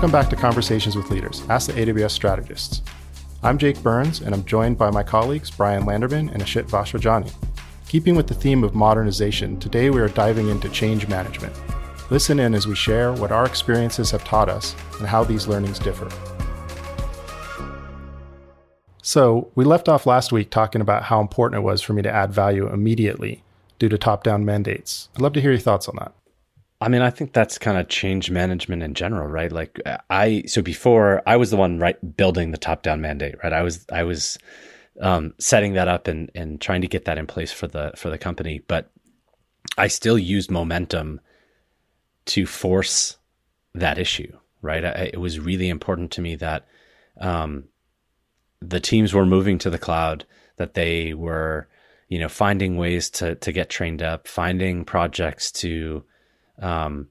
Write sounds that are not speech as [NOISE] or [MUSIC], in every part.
Welcome back to Conversations with Leaders, Ask the AWS Strategists. I'm Jake Burns, and I'm joined by my colleagues Brian Landerman and Ashit Vachhrajani. Keeping with the theme of modernization, today we are diving into change management. Listen in as we share what our experiences have taught us and how these learnings differ. So, we left off last week talking about how important it was for me to add value immediately due to top down mandates. I'd love to hear your thoughts on that. I mean, I think that's kind of change management in general, right? Like I, so before I was the one right building the top down mandate, right? I was, I was um, setting that up and and trying to get that in place for the for the company, but I still used momentum to force that issue, right? I, it was really important to me that um, the teams were moving to the cloud, that they were, you know, finding ways to to get trained up, finding projects to um,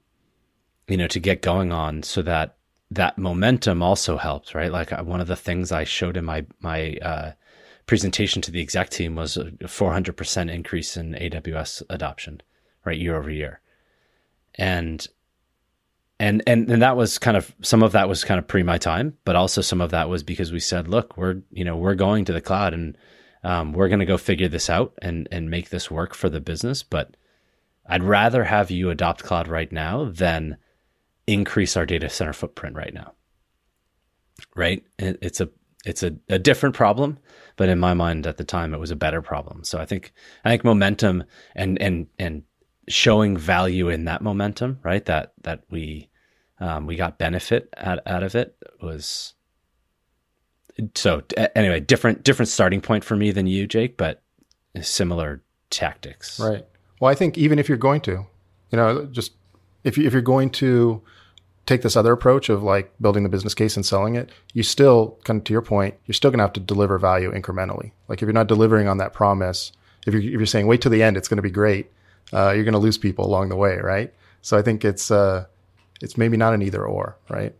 you know, to get going on so that that momentum also helps, right? Like uh, one of the things I showed in my, my, uh, presentation to the exec team was a 400% increase in AWS adoption, right? Year over year. And, and, and, and that was kind of, some of that was kind of pre my time, but also some of that was because we said, look, we're, you know, we're going to the cloud and, um, we're going to go figure this out and, and make this work for the business. But, I'd rather have you adopt cloud right now than increase our data center footprint right now. Right? It's a it's a, a different problem, but in my mind at the time it was a better problem. So I think I think momentum and and and showing value in that momentum, right? That that we um, we got benefit out, out of it was so anyway different different starting point for me than you jake but similar tactics right well, I think even if you're going to, you know, just if you, if you're going to take this other approach of like building the business case and selling it, you still of to your point, you're still going to have to deliver value incrementally. Like if you're not delivering on that promise, if you're, if you're saying wait till the end, it's going to be great, uh, you're going to lose people along the way, right? So I think it's uh, it's maybe not an either or, right?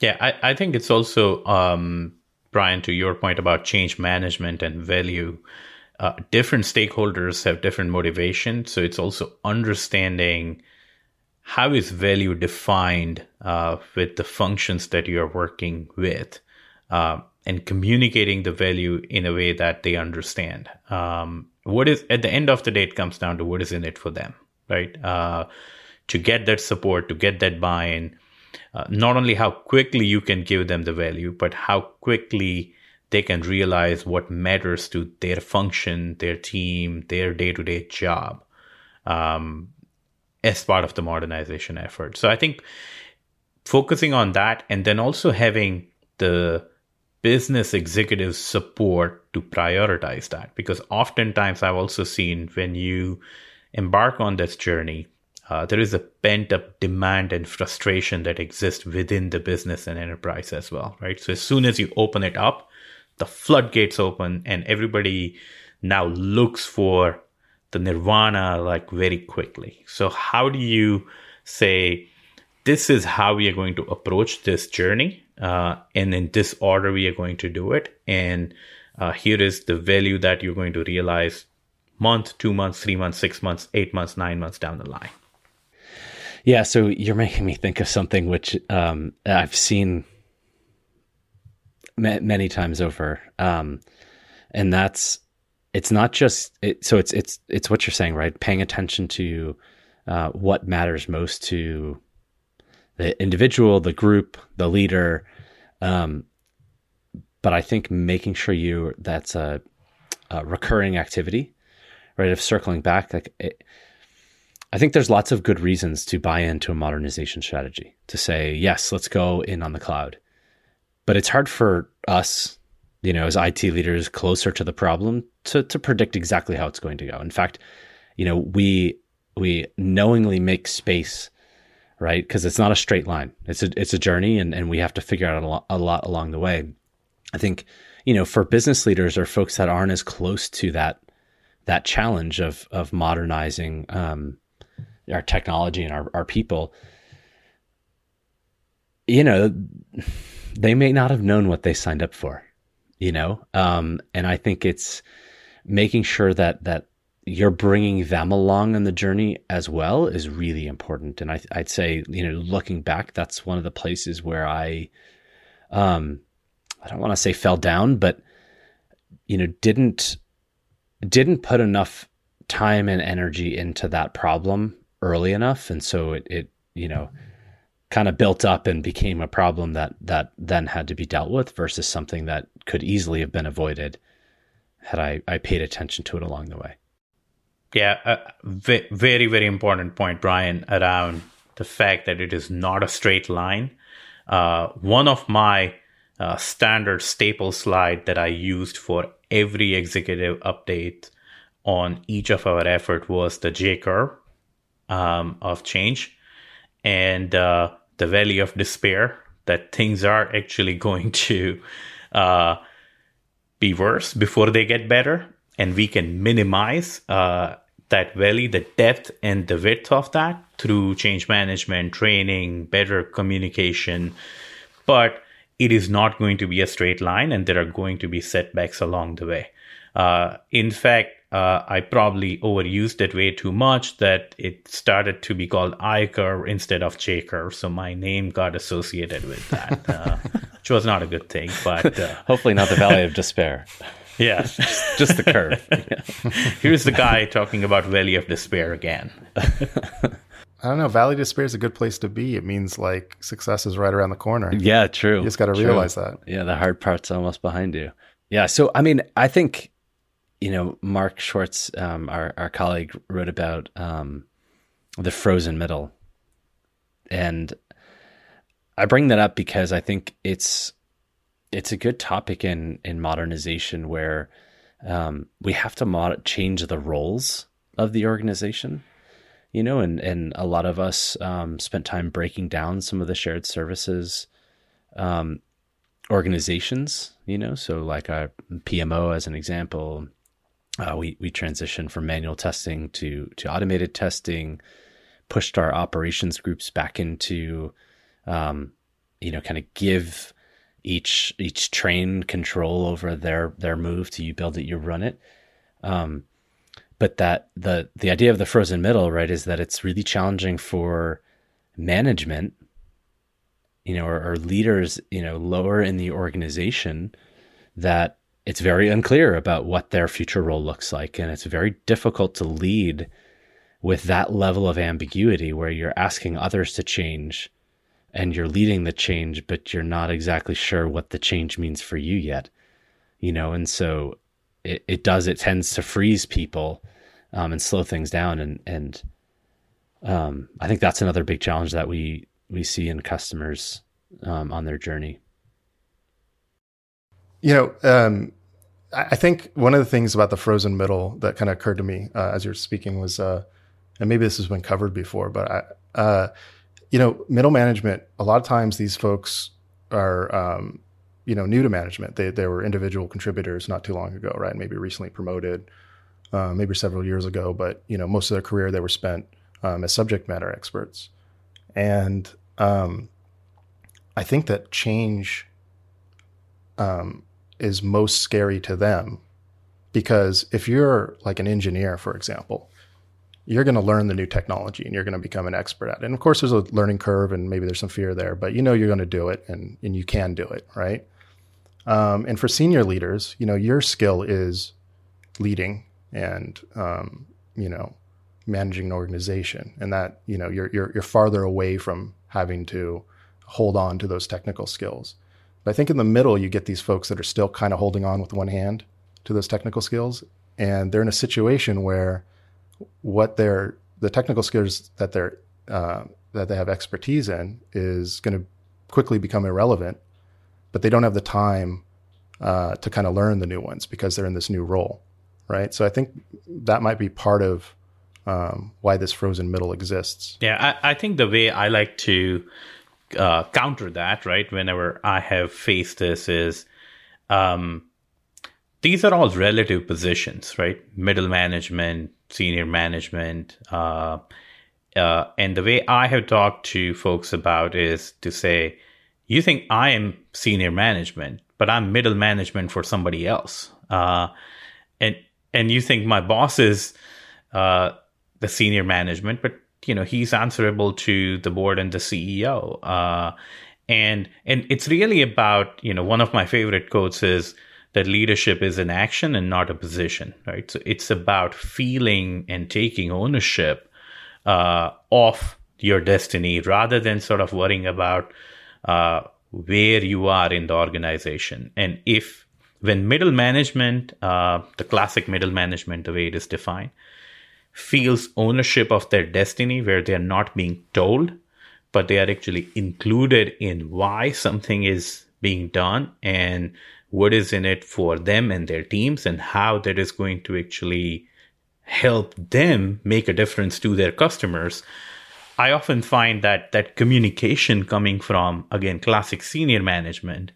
Yeah, I, I think it's also um, Brian to your point about change management and value uh, different stakeholders have different motivations. So it's also understanding how is value defined uh, with the functions that you are working with uh, and communicating the value in a way that they understand. Um, what is at the end of the day, it comes down to what is in it for them, right? Uh, to get that support, to get that buy in, uh, not only how quickly you can give them the value, but how quickly they can realize what matters to their function, their team, their day to day job um, as part of the modernization effort. So I think focusing on that and then also having the business executives support to prioritize that because oftentimes I've also seen when you embark on this journey, uh, there is a pent up demand and frustration that exists within the business and enterprise as well, right? So as soon as you open it up, the floodgates open and everybody now looks for the nirvana like very quickly. So how do you say this is how we are going to approach this journey, uh, and in this order we are going to do it, and uh, here is the value that you're going to realize month, two months, three months, six months, eight months, nine months down the line. Yeah, so you're making me think of something which um, I've seen many times over. Um, and that's it's not just it, so it's it's it's what you're saying, right? Paying attention to uh, what matters most to the individual, the group, the leader. Um, but I think making sure you that's a, a recurring activity, right? Of circling back, like it, I think there's lots of good reasons to buy into a modernization strategy to say yes, let's go in on the cloud but it's hard for us, you know, as IT leaders closer to the problem to to predict exactly how it's going to go. In fact, you know, we we knowingly make space, right? Because it's not a straight line. It's a it's a journey, and and we have to figure out a lot, a lot along the way. I think you know for business leaders or folks that aren't as close to that that challenge of of modernizing um, our technology and our, our people, you know they may not have known what they signed up for, you know? Um, and I think it's making sure that, that you're bringing them along in the journey as well is really important. And I, would say, you know, looking back, that's one of the places where I, um, I don't want to say fell down, but you know, didn't didn't put enough time and energy into that problem early enough, and so it, it you know, kind of built up and became a problem that that then had to be dealt with versus something that could easily have been avoided had I, I paid attention to it along the way. Yeah, uh, very, very important point, Brian, around the fact that it is not a straight line. Uh, one of my uh, standard staple slide that I used for every executive update on each of our effort was the J curve um, of change and uh, the valley of despair that things are actually [LAUGHS] going to uh, be worse before they get better and we can minimize uh, that valley, the depth and the width of that through change management, training, better communication. But it is not going to be a straight line, and there are going to be setbacks along the way. Uh, in fact, uh, I probably overused it way too much that it started to be called I curve instead of J curve. So my name got associated with that, uh, [LAUGHS] which was not a good thing. But uh, hopefully, not the Valley of Despair. Yeah, [LAUGHS] just, just the curve. [LAUGHS] Yeah. Here's the guy talking about Valley of Despair again. I don't know. Valley of Despair is a good place to be. It means like success is right around the corner. Yeah, true. You just got to realize that. Yeah, the hard part's almost behind you. Yeah. So, I mean, I think, you know, Mark Schwartz, um, our, our colleague, wrote about um, the frozen middle. And I bring that up because I think it's it's a good topic in in modernization where um, we have to mod- change the roles of the organization you know and and a lot of us um, spent time breaking down some of the shared services um, organizations you know so like a pmo as an example uh, we we transitioned from manual testing to to automated testing pushed our operations groups back into um, you know kind of give each each train control over their their move to you build it you run it. Um, but that the the idea of the frozen middle right is that it's really challenging for management you know or, or leaders you know lower in the organization that it's very unclear about what their future role looks like and it's very difficult to lead with that level of ambiguity where you're asking others to change and you're leading the change, but you're not exactly sure what the change means for you yet. You know, and so it, it does, it tends to freeze people um, and slow things down. And, and um, I think that's another big challenge that we, we see in customers um, on their journey. You know, um, I think one of the things about the frozen middle that kind of occurred to me uh, as you're speaking was, uh, and maybe this has been covered before, but I, uh, you know, middle management, a lot of times these folks are, um, you know, new to management. They, they were individual contributors not too long ago, right? Maybe recently promoted, uh, maybe several years ago, but, you know, most of their career they were spent um, as subject matter experts. And um, I think that change um, is most scary to them because if you're like an engineer, for example, you're going to learn the new technology and you're going to become an expert at it. And of course, there's a learning curve and maybe there's some fear there, but you know you're going to do it and, and you can do it, right? Um, and for senior leaders, you know, your skill is leading and, um, you know, managing an organization and that, you know, you're, you're, you're farther away from having to hold on to those technical skills. But I think in the middle, you get these folks that are still kind of holding on with one hand to those technical skills. And they're in a situation where, what they're, the technical skills that they're uh, that they have expertise in is going to quickly become irrelevant, but they don't have the time uh, to kind of learn the new ones because they're in this new role, right? So I think that might be part of um, why this frozen middle exists. Yeah, I, I, think the way I like to uh, counter that, right, whenever I have faced this, is um, these are all relative positions, right? Middle management, senior management. Uh, uh, and the way I have talked to folks about is to say, you think I am senior management, but I'm middle management for somebody else. Uh, and and you think my boss is uh, the senior management, but you know he's answerable to the board and the CEO. Uh, and and it's really about you know one of my favorite quotes is that leadership is an action and not a position, right? So it's about feeling and taking ownership uh, of your destiny rather than sort of worrying about uh, where you are in the organization. And if when middle management, uh, the classic middle management, the way it is defined, feels ownership of their destiny where they're not being told, but they are actually included in why something is being done and what is in it for them and their teams and how that is going to actually help them make a difference to their customers. I often find that that communication coming from again classic senior management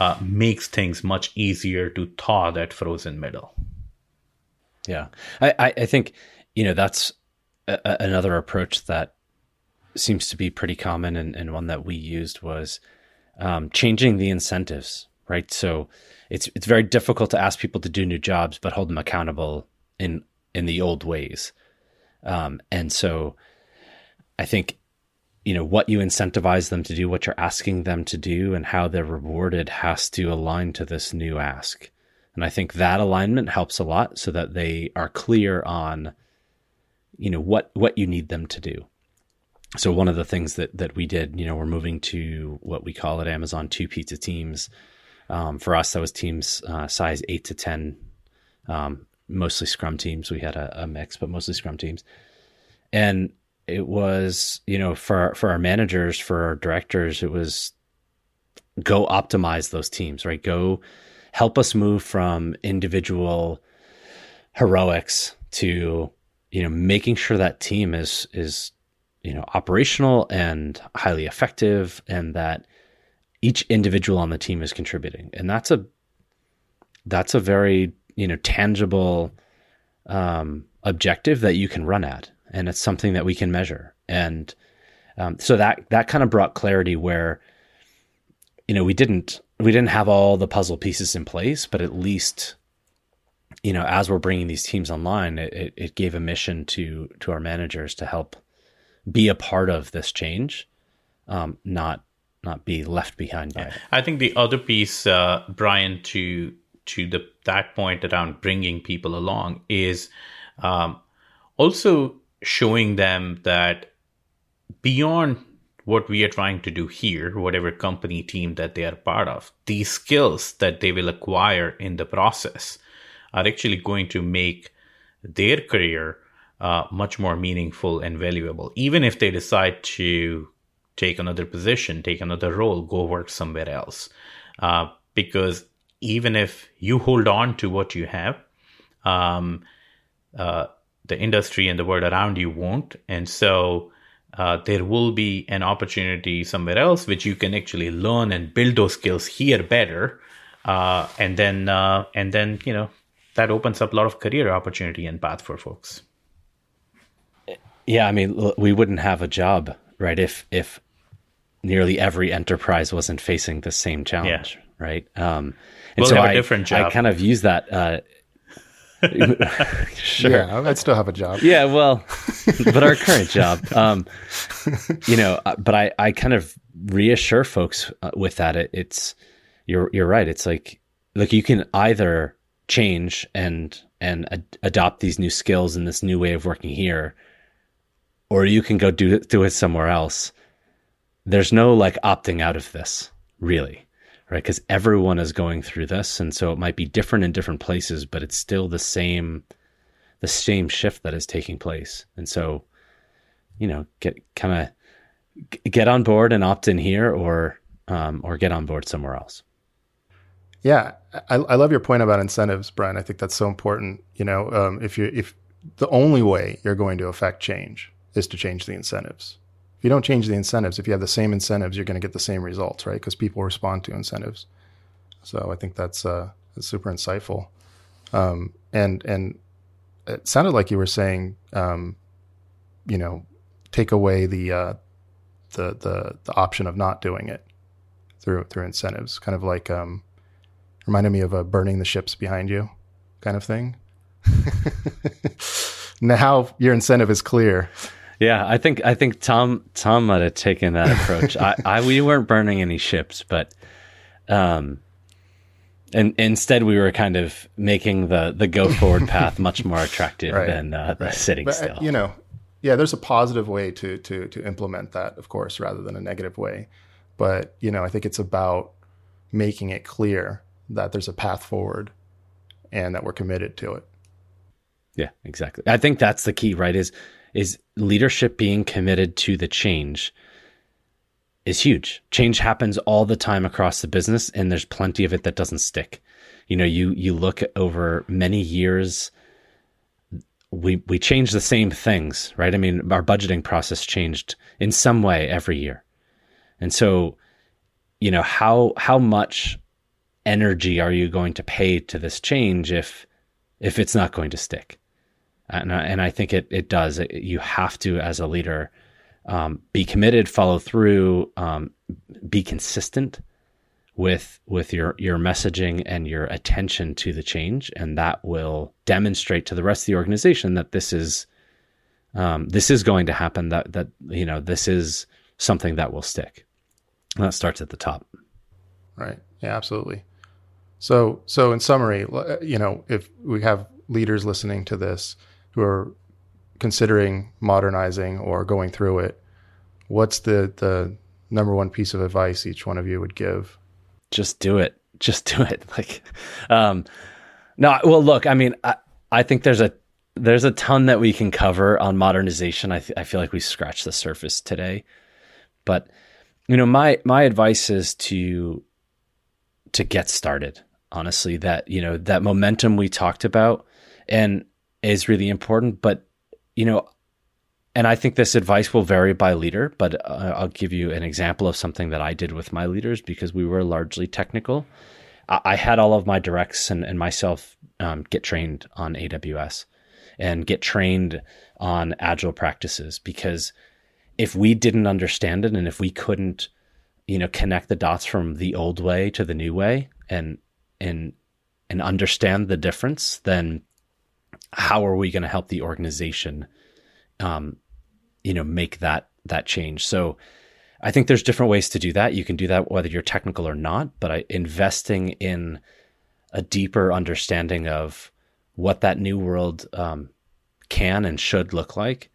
uh, makes things much easier to thaw that frozen middle. Yeah. I i think you know that's a, another approach that seems to be pretty common and, and one that we used was um, changing the incentives right? So it's it's very difficult to ask people to do new jobs, but hold them accountable in in the old ways. Um, and so I think you know what you incentivize them to do, what you're asking them to do, and how they're rewarded has to align to this new ask. And I think that alignment helps a lot, so that they are clear on you know what what you need them to do so one of the things that that we did, you know, we're moving to what we call at Amazon two pizza teams, um, for us, that was teams uh, size eight to 10, um, mostly scrum teams. We had a, a, mix, but mostly scrum teams. And it was, you know, for, for our managers, for our directors, it was go optimize those teams, right? Go help us move from individual heroics to, you know, making sure that team is, is, you know, operational and highly effective and that each individual on the team is contributing, and that's a that's a very you know tangible um, objective that you can run at, and it's something that we can measure. And um, so that that kind of brought clarity where you know we didn't we didn't have all the puzzle pieces in place, but at least you know as we're bringing these teams online, it, it gave a mission to to our managers to help be a part of this change, um, not not be left behind by yeah. it. I think the other piece, uh, Brian, to to the that point around bringing people along is um, also showing them that beyond what we are trying to do here, whatever company team that they are part of, these skills that they will acquire in the process are actually going to make their career uh, much more meaningful and valuable. Even if they decide to take another position, take another role, go work somewhere else. Uh, because even if you hold on to what you have, um, uh, the industry and the world around you won't. And so uh, there will be an opportunity somewhere else which you can actually learn and build those skills here better. Uh, and then, uh, and then, you know, that opens up a lot of career opportunity and path for folks. Yeah, I mean, we wouldn't have a job, right? If if nearly every enterprise wasn't facing the same challenge, yeah. right? Um, and we'll so I, different job. I kind of use that. Uh, [LAUGHS] [LAUGHS] sure, yeah, I'd still have a job. Yeah, well, but our current job, um, you know, uh, but I, I kind of reassure folks uh, with that. It, it's you're you're right. It's like look, you can either change and and ad- adopt these new skills and this new way of working here, or you can go do do it somewhere else there's no like opting out of this really right? Because everyone is going through this and so it might be different in different places but it's still the same the same shift that is taking place. And so you know get kind of get on board and opt in here or um, or get on board somewhere else yeah I, I love your point about incentives brian i think that's so important you know um, if you if the only way you're going to affect change is to change the incentives if you don't change the incentives, if you have the same incentives, you're going to get the same results, right? Because people respond to incentives. So I think that's, uh, that's super insightful. Um, and and it sounded like you were saying, um, you know, take away the uh, the the the option of not doing it through through incentives, kind of like um, reminded me of a burning the ships behind you kind of thing. [LAUGHS] now your incentive is clear. Yeah, I think I think Tom Tom might have taken that approach. I, [LAUGHS] I we weren't burning any ships, but um, and instead we were kind of making the the go forward [LAUGHS] path much more attractive right, than uh, right. sitting but, uh, still. You know, yeah, there's a positive way to to to implement that, of course, rather than a negative way. But you know, I think it's about making it clear that there's a path forward and that we're committed to it. Yeah, exactly. I think that's the key, right? Is is leadership being committed to the change is huge. Change happens all the time across the business and there's plenty of it that doesn't stick. You know, you you look over many years we we change the same things, right? I mean, our budgeting process changed in some way every year. And so, you know, how how much energy are you going to pay to this change if if it's not going to stick? And I, and I think it it does. It, you have to, as a leader, um, be committed, follow through, um, be consistent with with your your messaging and your attention to the change, and that will demonstrate to the rest of the organization that this is um, this is going to happen. That that you know this is something that will stick. And that starts at the top. Right. Yeah. Absolutely. So so in summary, you know, if we have leaders listening to this who are considering modernizing or going through it, what's the the number one piece of advice each one of you would give just do it. Just do it. [LAUGHS] Like, um, no, well, look, I mean, I, I think there's a, there's a ton that we can cover on modernization. I, th- I feel like we scratched the surface today, but you know, my, my advice is to, to get started. Honestly, that, you know, that momentum we talked about and is really important, but you know, and I think this advice will vary by leader, but uh, I'll give you an example of something that I did with my leaders because we were largely technical. I, I had all of my directs and, and myself um, get trained on AWS and get trained on agile practices because if we didn't understand it and if we couldn't, you know, connect the dots from the old way to the new way and and and understand the difference, then how are we going to help the organization um, you know make that that change? So i think there's different ways to do that. You can do that whether you're technical or not but I, investing in a deeper understanding of what that new world um, can and should look like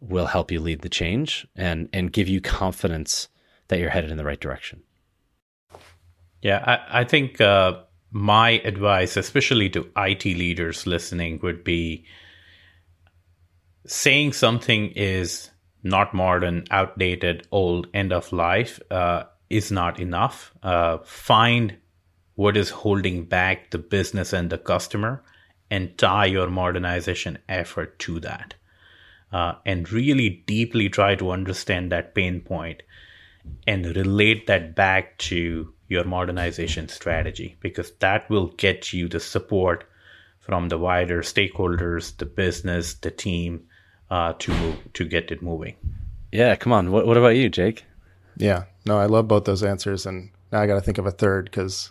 will help you lead the change and and give you confidence that you're headed in the right direction yeah i, I think uh, my advice especially to it leaders listening would be saying something is not modern, outdated, old, end of life uh, is not enough. Uh, find what is holding back the business and the customer and tie your modernization effort to that. Uh, and really deeply try to understand that pain point and relate that back to your modernization strategy because that will get you the support from the wider stakeholders, the business, the team, uh, to move to get it moving. Yeah, come on. What what about you, Jake? Yeah, no, I love both those answers, and now I got to think of a third because,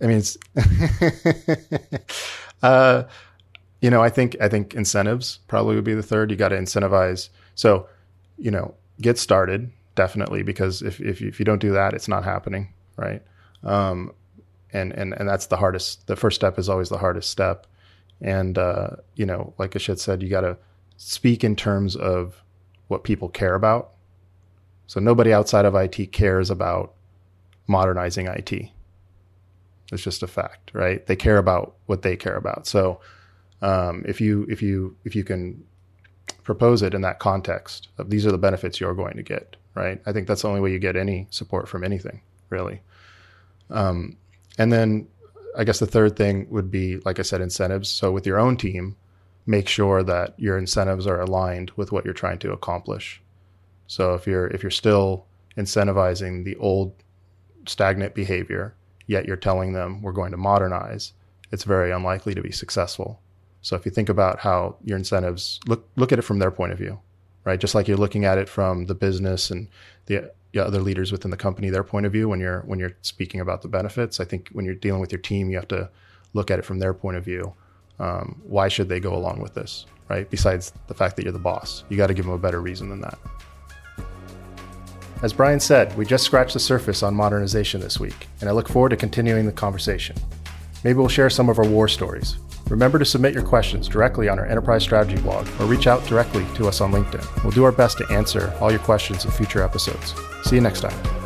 I mean, it's, [LAUGHS] uh, you know, I think I think incentives probably would be the third. You got to incentivize. So, you know, get started definitely because if if you, if you don't do that, it's not happening, right? Um, and and and that's the hardest. The first step is always the hardest step, and uh, you know, like Ashit said, you got to speak in terms of what people care about. So nobody outside of IT cares about modernizing IT. It's just a fact, right? They care about what they care about. So um, if you if you if you can propose it in that context of these are the benefits you're going to get, right? I think that's the only way you get any support from anything, really. Um, and then I guess the third thing would be, like I said, incentives. So with your own team, make sure that your incentives are aligned with what you're trying to accomplish. So if you're if you're still incentivizing the old stagnant behavior, yet you're telling them we're going to modernize, it's very unlikely to be successful. So if you think about how your incentives look look at it from their point of view, right? Just like you're looking at it from the business and the other leaders within the company, their point of view when you're when you're speaking about the benefits. I think when you're dealing with your team, you have to look at it from their point of view um, why should they go along with this, right? Besides the fact that you're the boss, you got to give them a better reason than that. As Brian said, we just scratched the surface on modernization this week, and I look forward to continuing the conversation. Maybe we'll share some of our war stories. Remember to submit your questions directly on our enterprise strategy blog or reach out directly to us on LinkedIn. We'll do our best to answer all your questions in future episodes. See you next time.